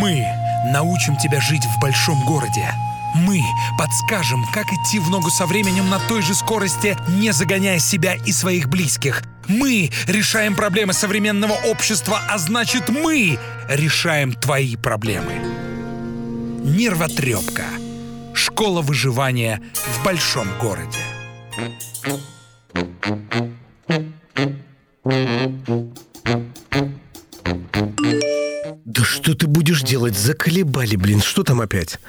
Мы научим тебя жить в большом городе. Мы подскажем, как идти в ногу со временем на той же скорости, не загоняя себя и своих близких. Мы решаем проблемы современного общества, а значит мы решаем твои проблемы. Нервотрепка. Школа выживания в большом городе. Да что ты будешь делать? Заколебали, блин. Что там опять?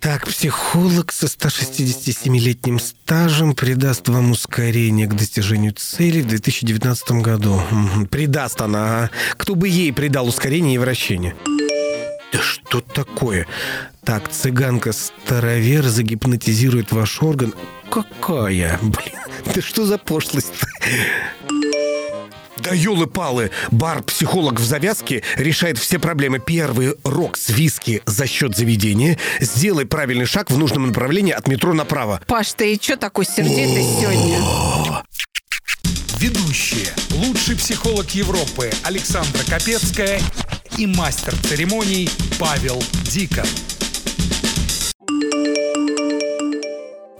Так, психолог со 167-летним стажем придаст вам ускорение к достижению цели в 2019 году. Придаст она? Кто бы ей придал ускорение и вращение? Да что такое? Так, цыганка-старовер загипнотизирует ваш орган. Какая? Блин, да что за пошлость да елы-палы, бар-психолог в завязке решает все проблемы. Первый – рок с виски за счет заведения. Сделай правильный шаг в нужном направлении от метро направо. Паш, ты чё такой сердитый сегодня? Ведущие. Лучший психолог Европы Александра Капецкая и мастер церемоний Павел Дикон.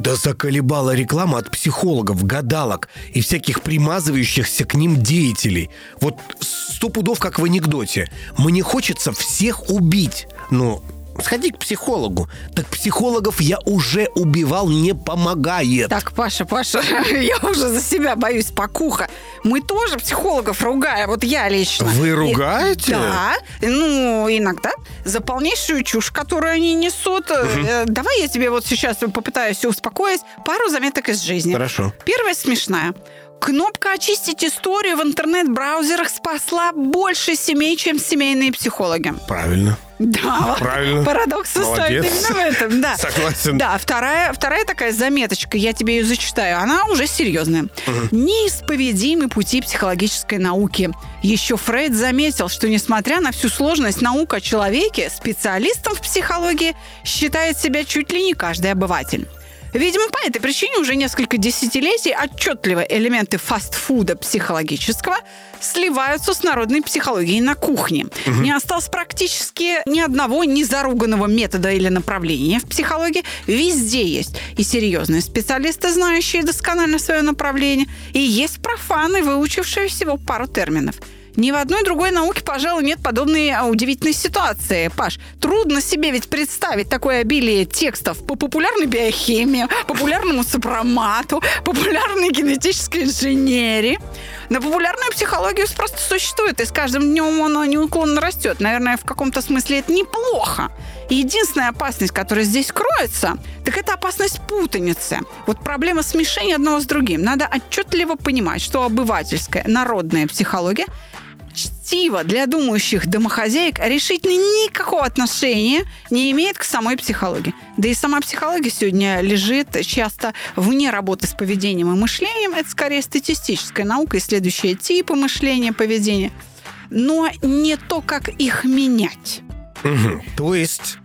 Да заколебала реклама от психологов, гадалок и всяких примазывающихся к ним деятелей. Вот сто пудов, как в анекдоте. Мне хочется всех убить. Ну, сходи к психологу. Так психологов я уже убивал, не помогает. Так, Паша, Паша, я уже за себя боюсь, покуха. Мы тоже психологов ругаем, вот я лично. Вы И- ругаете? Да, ну, иногда за полнейшую чушь, которую они несут. Э, Давай я тебе вот сейчас попытаюсь успокоить пару заметок из жизни. Хорошо. Первая смешная. Кнопка «Очистить историю» в интернет-браузерах спасла больше семей, чем семейные психологи. Правильно. Да, Правильно. Парадокс состоит Молодец. именно в этом, да. Согласен. Да, вторая, вторая такая заметочка, я тебе ее зачитаю, она уже серьезная. Неисповедимы пути психологической науки. Еще Фрейд заметил, что несмотря на всю сложность наук о человеке, специалистом в психологии считает себя чуть ли не каждый обыватель. Видимо, по этой причине уже несколько десятилетий отчетливо элементы фастфуда психологического сливаются с народной психологией на кухне. Не осталось практически ни одного незаруганного метода или направления в психологии. Везде есть и серьезные специалисты, знающие досконально свое направление, и есть профаны, выучившие всего пару терминов. Ни в одной другой науке, пожалуй, нет подобной а, удивительной ситуации. Паш, трудно себе ведь представить такое обилие текстов по популярной биохимии, популярному сопромату, популярной генетической инженерии. На популярную психологию просто существует, и с каждым днем она неуклонно растет. Наверное, в каком-то смысле это неплохо. Единственная опасность, которая здесь кроется, так это опасность путаницы. Вот проблема смешения одного с другим. Надо отчетливо понимать, что обывательская, народная психология чтиво для думающих домохозяек решительно никакого отношения не имеет к самой психологии. Да и сама психология сегодня лежит часто вне работы с поведением и мышлением. Это скорее статистическая наука, исследующая типы мышления, поведения. Но не то, как их менять. Мгм. То есть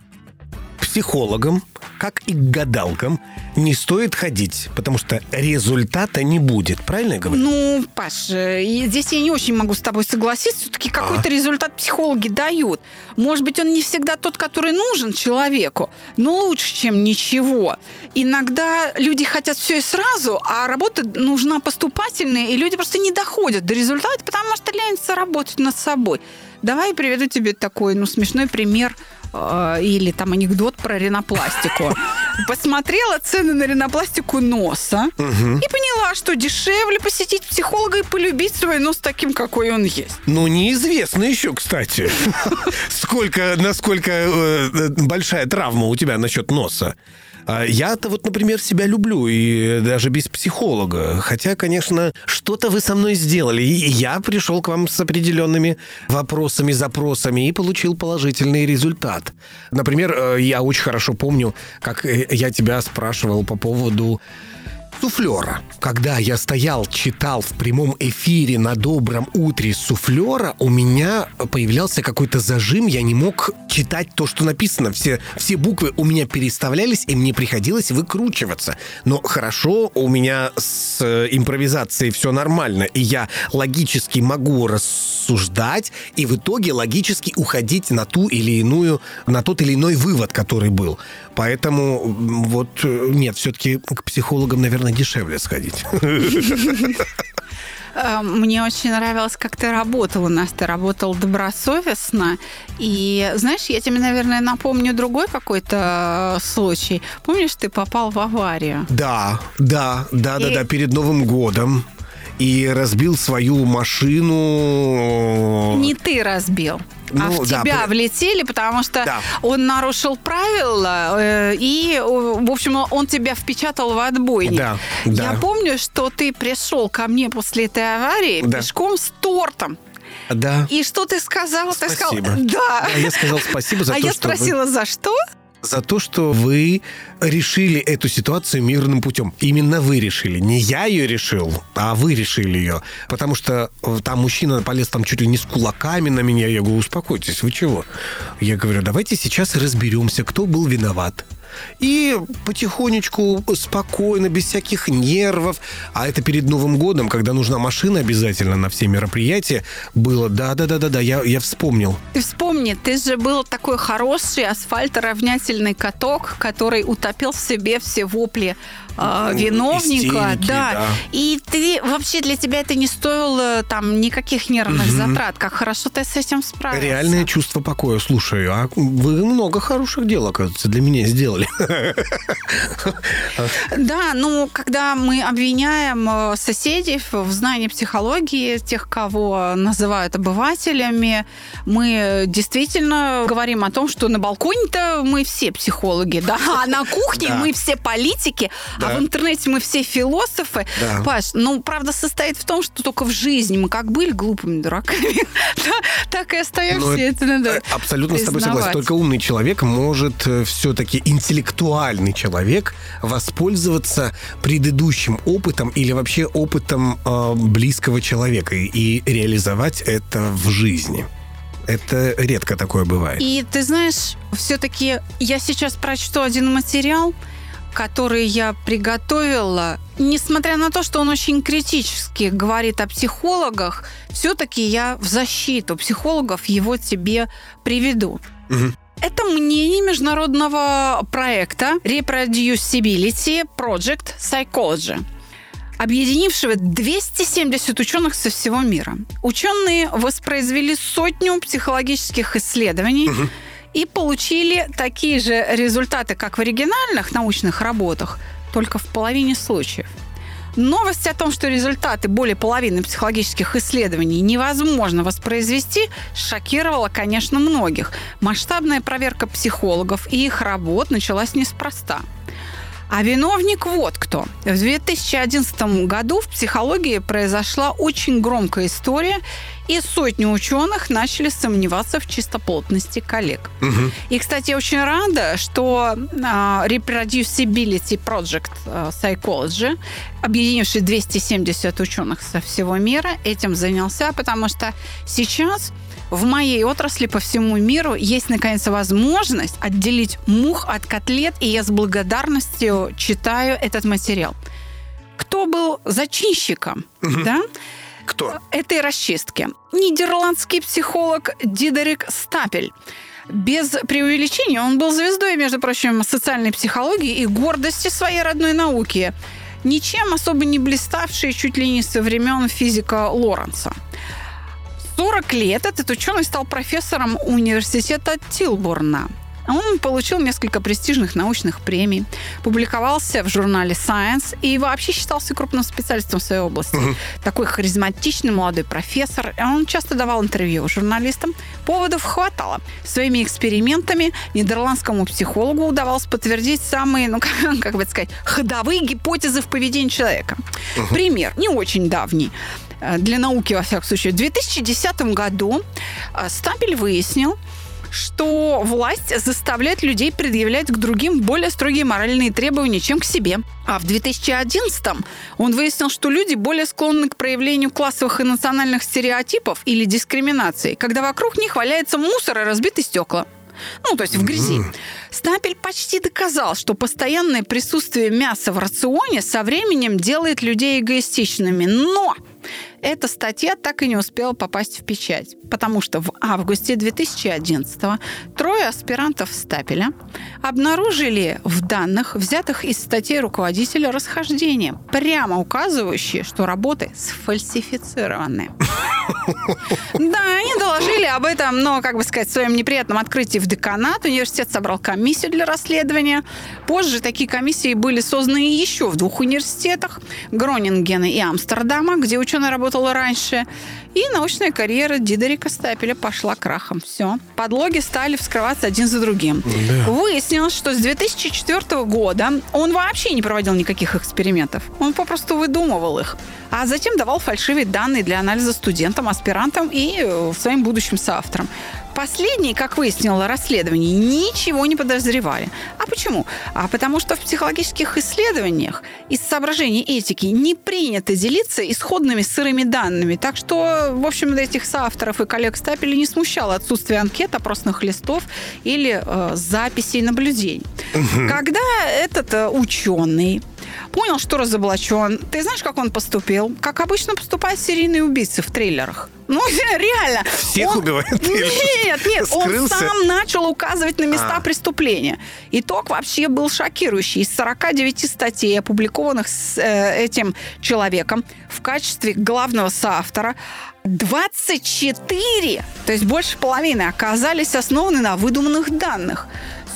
психологам, как и к гадалкам, не стоит ходить, потому что результата не будет. Правильно я говорю? Ну, Паш, здесь я не очень могу с тобой согласиться. Все-таки какой-то результат психологи дают. Может быть, он не всегда тот, который нужен человеку, но лучше, чем ничего. Иногда люди хотят все и сразу, а работа нужна поступательная, и люди просто не доходят до результата, потому что ленятся работать над собой. Давай я приведу тебе такой, ну, смешной пример или там анекдот про ринопластику. Посмотрела цены на ринопластику носа и поняла, что дешевле посетить психолога и полюбить свой нос таким, какой он есть. Ну, неизвестно еще, кстати, сколько, насколько э, большая травма у тебя насчет носа. А Я-то вот, например, себя люблю, и даже без психолога. Хотя, конечно, что-то вы со мной сделали. И я пришел к вам с определенными вопросами, запросами и получил положительный результат. Например, э, я очень хорошо помню, как э, я тебя спрашивал по поводу суфлера. Когда я стоял, читал в прямом эфире на добром утре суфлера, у меня появлялся какой-то зажим, я не мог читать то, что написано. Все, все буквы у меня переставлялись, и мне приходилось выкручиваться. Но хорошо, у меня с э, импровизацией все нормально, и я логически могу рассуждать, и в итоге логически уходить на ту или иную, на тот или иной вывод, который был. Поэтому вот э, нет, все-таки к психологам, наверное, дешевле сходить. Э, мне очень нравилось, как ты работал у нас. Ты работал добросовестно. И, знаешь, я тебе, наверное, напомню другой какой-то э, случай. Помнишь, ты попал в аварию? Да, да, да, и... да, да, перед Новым годом. И разбил свою машину. Не ты разбил ну, а в да, тебя при... влетели, потому что да. он нарушил правила, э, и, в общем, он тебя впечатал в отбойник. Да, да. Я помню, что ты пришел ко мне после этой аварии да. пешком с тортом. Да. И что ты сказал? Спасибо. Ты сказал, да. да. Я сказал спасибо за а то, я спросила, вы... за что? За то, что вы решили эту ситуацию мирным путем. Именно вы решили. Не я ее решил, а вы решили ее. Потому что э, там мужчина полез там чуть ли не с кулаками на меня. Я говорю, успокойтесь, вы чего? Я говорю, давайте сейчас разберемся, кто был виноват. И потихонечку, спокойно, без всяких нервов. А это перед Новым годом, когда нужна машина обязательно на все мероприятия, было. Да-да-да-да-да, я, я вспомнил. Ты вспомни, ты же был такой хороший асфальторовнятельный каток, который утопил в себе все вопли э, виновника. Истерики, да. да. И ты вообще для тебя это не стоило там никаких нервных угу. затрат. Как хорошо ты с этим справился. Реальное чувство покоя. Слушай, а вы много хороших дел, оказывается, для меня сделали. Да, ну, когда мы обвиняем э, соседей в знании психологии, тех, кого называют обывателями, мы действительно говорим о том, что на балконе-то мы все психологи, да, а на кухне мы все политики, да. а в интернете мы все философы. Да. Паш, ну, правда состоит в том, что только в жизни мы как были глупыми дураками, так и остаемся. Ну, это надо Абсолютно с тобой согласен. Только умный человек может э, все-таки интеллектуальный человек воспользоваться предыдущим опытом или вообще опытом э, близкого человека и, и реализовать это в жизни. Это редко такое бывает. И ты знаешь, все-таки я сейчас прочту один материал, который я приготовила, несмотря на то, что он очень критически говорит о психологах, все-таки я в защиту психологов его тебе приведу. Угу. Это мнение международного проекта Reproducibility Project Psychology объединившего 270 ученых со всего мира. Ученые воспроизвели сотню психологических исследований, угу и получили такие же результаты, как в оригинальных научных работах, только в половине случаев. Новость о том, что результаты более половины психологических исследований невозможно воспроизвести, шокировала, конечно, многих. Масштабная проверка психологов и их работ началась неспроста – а виновник вот кто. В 2011 году в психологии произошла очень громкая история, и сотни ученых начали сомневаться в чистоплотности коллег. Угу. И, кстати, я очень рада, что uh, Reproducibility Project uh, Psychology, объединивший 270 ученых со всего мира, этим занялся, потому что сейчас в моей отрасли по всему миру есть, наконец, возможность отделить мух от котлет, и я с благодарностью читаю этот материал. Кто был зачинщиком? Угу. Да? Кто? Этой расчистки. Нидерландский психолог Дидерик Стапель. Без преувеличения он был звездой, между прочим, социальной психологии и гордости своей родной науки, ничем особо не блиставшей чуть ли не со времен физика Лоренца. 40 лет этот ученый стал профессором университета Тилбурна. Он получил несколько престижных научных премий, публиковался в журнале Science и вообще считался крупным специалистом в своей области. Угу. Такой харизматичный молодой профессор. Он часто давал интервью журналистам. Поводов хватало. Своими экспериментами нидерландскому психологу удавалось подтвердить самые, ну, как, как бы сказать, ходовые гипотезы в поведении человека. Угу. Пример, не очень давний. Э, для науки, во всяком случае. В 2010 году э, Стапель выяснил, что власть заставляет людей предъявлять к другим более строгие моральные требования, чем к себе. А в 2011-м он выяснил, что люди более склонны к проявлению классовых и национальных стереотипов или дискриминации, когда вокруг них валяется мусор и разбитые стекла. Ну, то есть в грязи. Стапель почти доказал, что постоянное присутствие мяса в рационе со временем делает людей эгоистичными. Но эта статья так и не успела попасть в печать, потому что в августе 2011 трое аспирантов Стапеля обнаружили в данных, взятых из статей руководителя, расхождения, прямо указывающие, что работы сфальсифицированы. Да, они доложили об этом, но, как бы сказать, в своем неприятном открытии в деканат. Университет собрал комиссию для расследования. Позже такие комиссии были созданы еще в двух университетах – Гронингена и Амстердама, где ученый работал раньше. И научная карьера Дидерика Стапеля пошла крахом. Все. Подлоги стали вскрываться один за другим. Да. Выяснилось, что с 2004 года он вообще не проводил никаких экспериментов. Он попросту выдумывал их. А затем давал фальшивые данные для анализа студентам, аспирантам и э, своим будущим соавторам. Последние, как выяснило расследование, ничего не подозревали. А почему? А потому что в психологических исследованиях из соображений этики не принято делиться исходными сырыми данными. Так что, в общем, этих соавторов и коллег Стапеля не смущало отсутствие анкет, опросных листов или э, записей наблюдений. Угу. Когда этот э, ученый понял, что разоблачен. Ты знаешь, как он поступил? Как обычно поступают серийные убийцы в трейлерах. Ну, реально. Всех он... убивает? Нет, нет, он сам начал указывать на места а. преступления. Итог вообще был шокирующий. Из 49 статей, опубликованных с э, этим человеком в качестве главного соавтора, 24, то есть больше половины, оказались основаны на выдуманных данных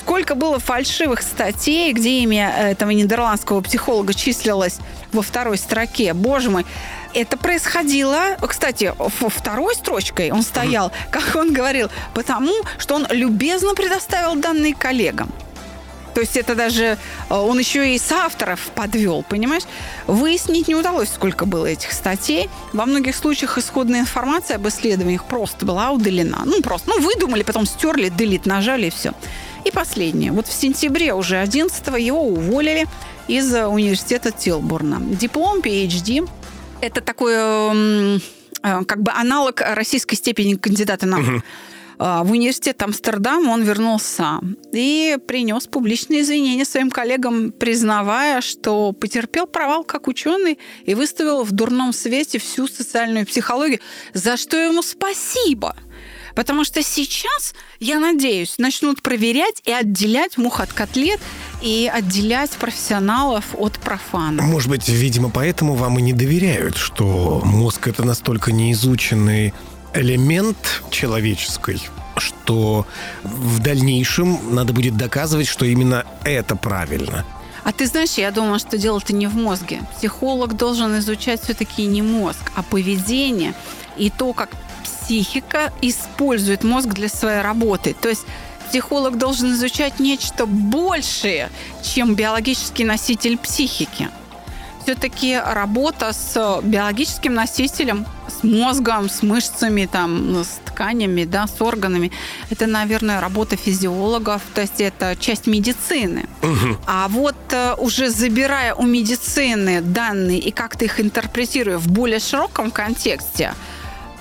сколько было фальшивых статей, где имя этого нидерландского психолога числилось во второй строке. Боже мой, это происходило, кстати, второй строчкой он стоял, как он говорил, потому что он любезно предоставил данные коллегам. То есть это даже э, он еще и с авторов подвел, понимаешь? Выяснить не удалось, сколько было этих статей. Во многих случаях исходная информация об исследованиях просто была удалена. Ну, просто, ну, выдумали, потом стерли, делит нажали и все. И последнее. Вот в сентябре уже 11 его уволили из университета Тилбурна. Диплом PhD – это такой э, как бы аналог российской степени кандидата наук. Угу. В университет Амстердам он вернулся и принес публичные извинения своим коллегам, признавая, что потерпел провал как ученый и выставил в дурном свете всю социальную психологию, за что ему спасибо – Потому что сейчас, я надеюсь, начнут проверять и отделять мух от котлет и отделять профессионалов от профанов. Может быть, видимо, поэтому вам и не доверяют, что мозг это настолько неизученный элемент человеческий, что в дальнейшем надо будет доказывать, что именно это правильно. А ты знаешь, я думаю, что дело-то не в мозге. Психолог должен изучать все-таки не мозг, а поведение и то, как психика использует мозг для своей работы. То есть психолог должен изучать нечто большее, чем биологический носитель психики. Все-таки работа с биологическим носителем, с мозгом, с мышцами, там, с тканями, да, с органами, это, наверное, работа физиологов, то есть это часть медицины. Угу. А вот э, уже забирая у медицины данные и как-то их интерпретируя в более широком контексте,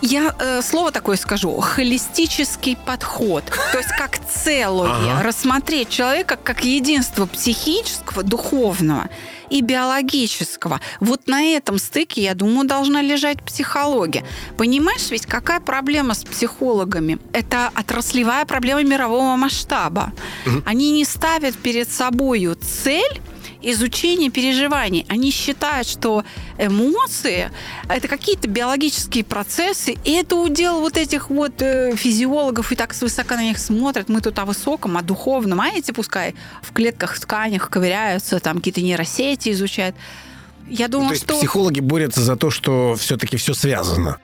я э, слово такое скажу. Холистический подход. То есть как целое. Ага. Рассмотреть человека как единство психического, духовного и биологического. Вот на этом стыке, я думаю, должна лежать психология. Понимаешь, ведь какая проблема с психологами? Это отраслевая проблема мирового масштаба. Угу. Они не ставят перед собой цель изучение переживаний. Они считают, что эмоции – это какие-то биологические процессы, и это удел вот этих вот э, физиологов, и так свысока на них смотрят. Мы тут о высоком, о духовном, а эти пускай в клетках, в тканях ковыряются, там какие-то нейросети изучают. Я думаю, ну, что... психологи борются за то, что все-таки все связано.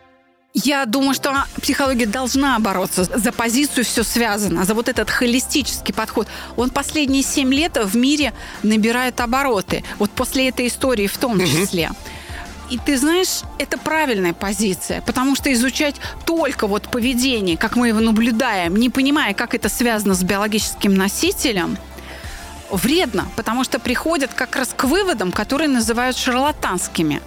Я думаю, что психология должна бороться за позицию «все связано», за вот этот холистический подход. Он последние семь лет в мире набирает обороты. Вот после этой истории в том числе. И ты знаешь, это правильная позиция, потому что изучать только вот поведение, как мы его наблюдаем, не понимая, как это связано с биологическим носителем, вредно, потому что приходят как раз к выводам, которые называют шарлатанскими.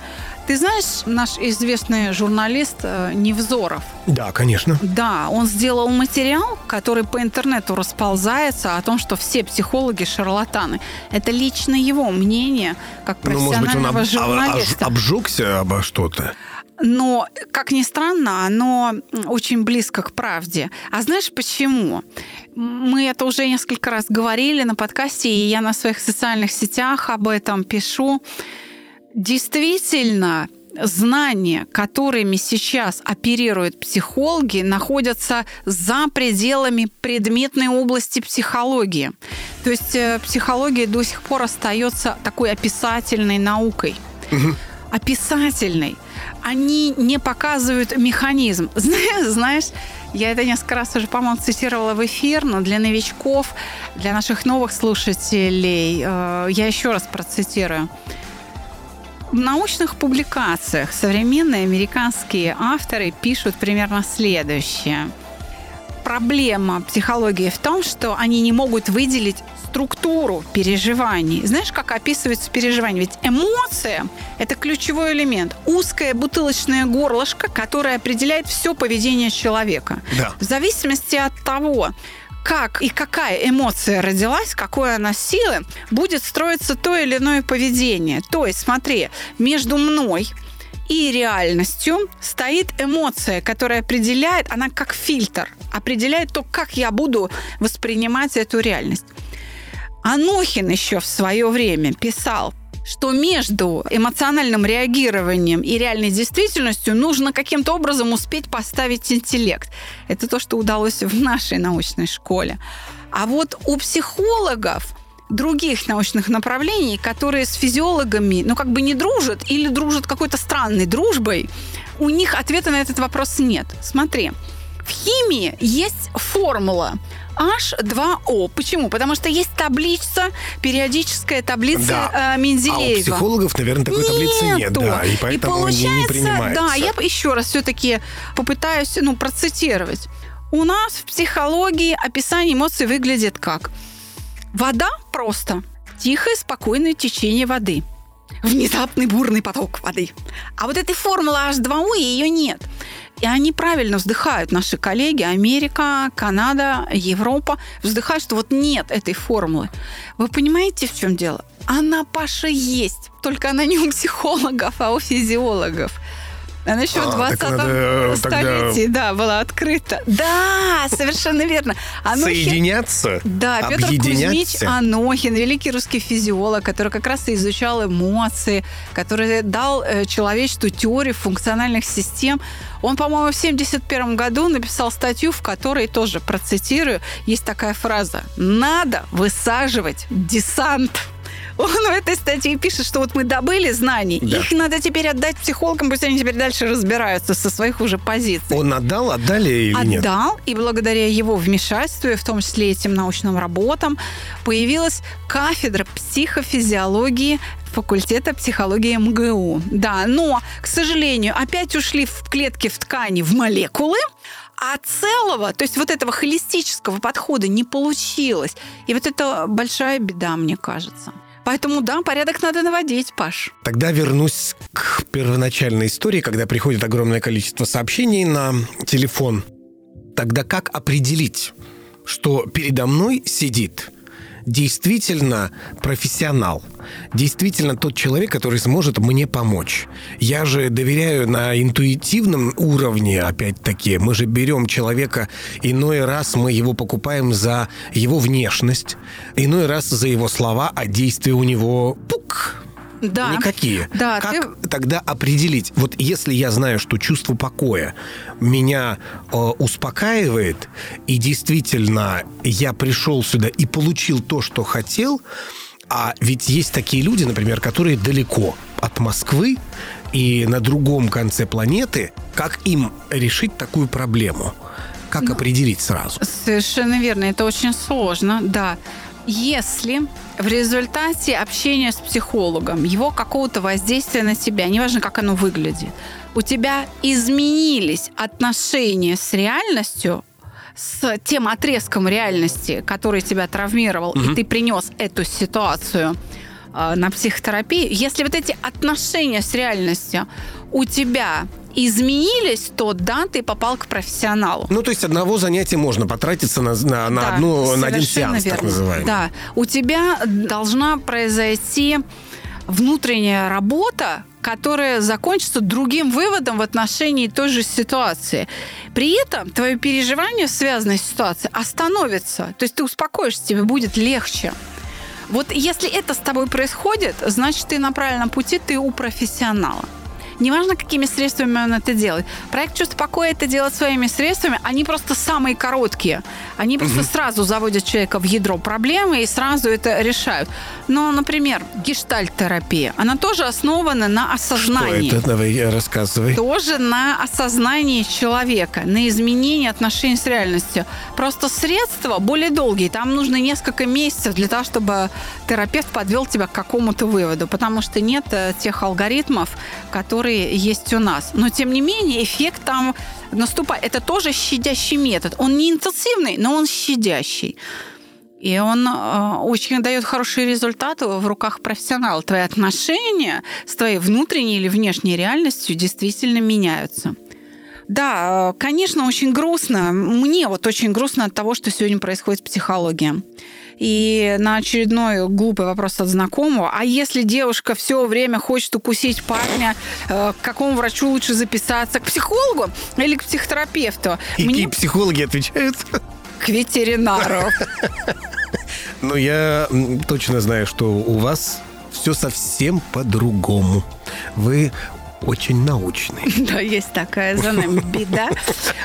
Ты знаешь, наш известный журналист э, Невзоров? Да, конечно. Да, он сделал материал, который по интернету расползается о том, что все психологи шарлатаны. Это лично его мнение, как профессионального ну, может быть, он об, журналиста. обжегся обо что-то. Но, как ни странно, оно очень близко к правде. А знаешь почему? Мы это уже несколько раз говорили на подкасте, и я на своих социальных сетях об этом пишу. Действительно, знания, которыми сейчас оперируют психологи, находятся за пределами предметной области психологии. То есть э, психология до сих пор остается такой описательной наукой. Угу. Описательной. Они не показывают механизм. Знаешь, я это несколько раз уже, по-моему, цитировала в эфир, но для новичков, для наших новых слушателей, э, я еще раз процитирую. В научных публикациях современные американские авторы пишут примерно следующее. Проблема психологии в том, что они не могут выделить структуру переживаний. Знаешь, как описывается переживание? Ведь эмоция – это ключевой элемент. Узкое бутылочное горлышко, которое определяет все поведение человека. Да. В зависимости от того, как и какая эмоция родилась, какой она силы, будет строиться то или иное поведение. То есть, смотри, между мной и реальностью стоит эмоция, которая определяет, она как фильтр, определяет то, как я буду воспринимать эту реальность. Анохин еще в свое время писал, что между эмоциональным реагированием и реальной действительностью нужно каким-то образом успеть поставить интеллект. Это то, что удалось в нашей научной школе. А вот у психологов других научных направлений, которые с физиологами, ну, как бы не дружат или дружат какой-то странной дружбой, у них ответа на этот вопрос нет. Смотри, в химии есть формула H2O. Почему? Потому что есть таблица, периодическая таблица да. э, Менделеева. А у психологов, наверное, такой Нету. таблицы нет. Да, и поэтому и не принимается. Да, я еще раз все-таки попытаюсь ну, процитировать. У нас в психологии описание эмоций выглядит как? Вода просто. Тихое, спокойное течение воды. Внезапный бурный поток воды. А вот этой формулы H2O ее нет. И они правильно вздыхают, наши коллеги, Америка, Канада, Европа, вздыхают, что вот нет этой формулы. Вы понимаете, в чем дело? Она, Паша, есть, только она не у психологов, а у физиологов. Она еще а, в 20 надо, столетии, тогда... да, была открыта. Да, совершенно верно. Анохин, Соединяться? Да, Петр Кузьмич Анохин, великий русский физиолог, который как раз и изучал эмоции, который дал э, человечеству теорию функциональных систем. Он, по-моему, в 1971 году написал статью, в которой, тоже процитирую, есть такая фраза «Надо высаживать десант». Он в этой статье пишет, что вот мы добыли знаний, да. их надо теперь отдать психологам, пусть они теперь дальше разбираются со своих уже позиций. Он отдал, отдали или отдал, нет? Отдал, и благодаря его вмешательству, в том числе этим научным работам, появилась кафедра психофизиологии факультета психологии МГУ. Да, но, к сожалению, опять ушли в клетки в ткани в молекулы, а целого, то есть вот этого холистического подхода не получилось. И вот это большая беда, мне кажется. Поэтому, да, порядок надо наводить, Паш. Тогда вернусь к первоначальной истории, когда приходит огромное количество сообщений на телефон. Тогда как определить, что передо мной сидит действительно профессионал, действительно тот человек, который сможет мне помочь. Я же доверяю на интуитивном уровне, опять-таки, мы же берем человека, иной раз мы его покупаем за его внешность, иной раз за его слова, а действия у него пук, да. Никакие. Да, как ты... тогда определить? Вот если я знаю, что чувство покоя меня э, успокаивает, и действительно я пришел сюда и получил то, что хотел, а ведь есть такие люди, например, которые далеко от Москвы и на другом конце планеты, как им решить такую проблему? Как ну, определить сразу? Совершенно верно, это очень сложно, да. Если в результате общения с психологом, его какого-то воздействия на тебя, неважно, как оно выглядит, у тебя изменились отношения с реальностью, с тем отрезком реальности, который тебя травмировал, угу. и ты принес эту ситуацию э, на психотерапию, если вот эти отношения с реальностью у тебя изменились, то да, ты попал к профессионалу. Ну, то есть одного занятия можно потратиться на, на, на, да, одну, на один сеанс, верно. так называемый. Да. У тебя должна произойти внутренняя работа, которая закончится другим выводом в отношении той же ситуации. При этом твое переживание, связанное с ситуацией, остановится. То есть ты успокоишься, тебе будет легче. Вот если это с тобой происходит, значит, ты на правильном пути, ты у профессионала. Неважно, какими средствами он это делает. Проект «Чувство покоя» это делать своими средствами. Они просто самые короткие. Они просто угу. сразу заводят человека в ядро проблемы и сразу это решают. Но, например, гештальт-терапия, она тоже основана на осознании. Что это? Давай рассказывай. Тоже на осознании человека, на изменении отношений с реальностью. Просто средства более долгие. Там нужно несколько месяцев для того, чтобы терапевт подвел тебя к какому-то выводу, потому что нет э, тех алгоритмов, которые которые есть у нас. Но, тем не менее, эффект там наступает. Это тоже щадящий метод. Он не интенсивный, но он щадящий. И он э, очень дает хорошие результаты в руках профессионала. Твои отношения с твоей внутренней или внешней реальностью действительно меняются. Да, э, конечно, очень грустно. Мне вот очень грустно от того, что сегодня происходит с психологией. И на очередной глупый вопрос от знакомого, а если девушка все время хочет укусить парня, э, к какому врачу лучше записаться? К психологу или к психотерапевту? И Мне... психологи отвечают? К ветеринару. Ну, я точно знаю, что у вас все совсем по-другому. Вы очень научный. Да, есть такая за нами беда.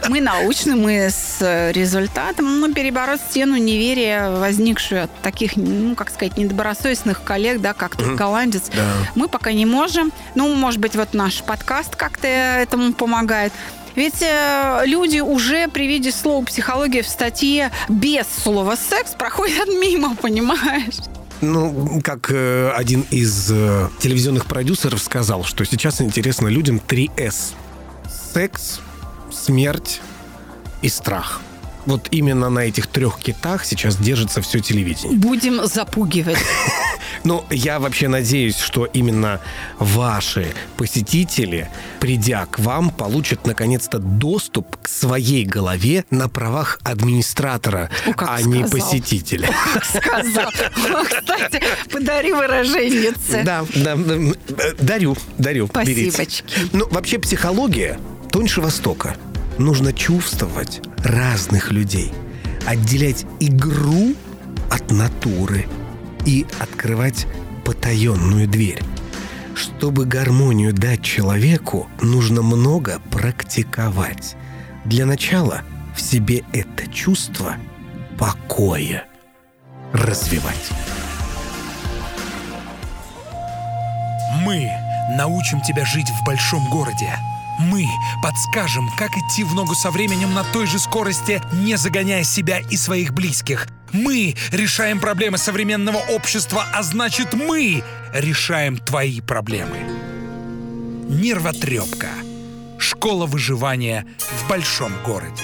Мы научны, мы с результатом, но перебороть стену неверия, возникшую от таких, ну, как сказать, недобросовестных коллег, да, как mm голландец, да. мы пока не можем. Ну, может быть, вот наш подкаст как-то этому помогает. Ведь э, люди уже при виде слова психология в статье без слова секс проходят мимо, понимаешь? Ну, как э, один из э, телевизионных продюсеров сказал, что сейчас интересно людям 3С. Секс, смерть и страх. Вот именно на этих трех китах сейчас держится все телевидение. Будем запугивать. Ну, я вообще надеюсь, что именно ваши посетители, придя к вам, получат наконец-то доступ к своей голове на правах администратора, О, а сказал. не посетителя. Как сказал. Кстати, подари выраженнице. Да, да, дарю, дарю. Спасибо. Ну, вообще психология тоньше Востока. Нужно чувствовать разных людей, отделять игру от натуры – и открывать потаенную дверь. Чтобы гармонию дать человеку, нужно много практиковать. Для начала в себе это чувство покоя развивать. Мы научим тебя жить в большом городе. Мы подскажем, как идти в ногу со временем на той же скорости, не загоняя себя и своих близких. Мы решаем проблемы современного общества, а значит мы решаем твои проблемы. Нервотрепка. Школа выживания в большом городе.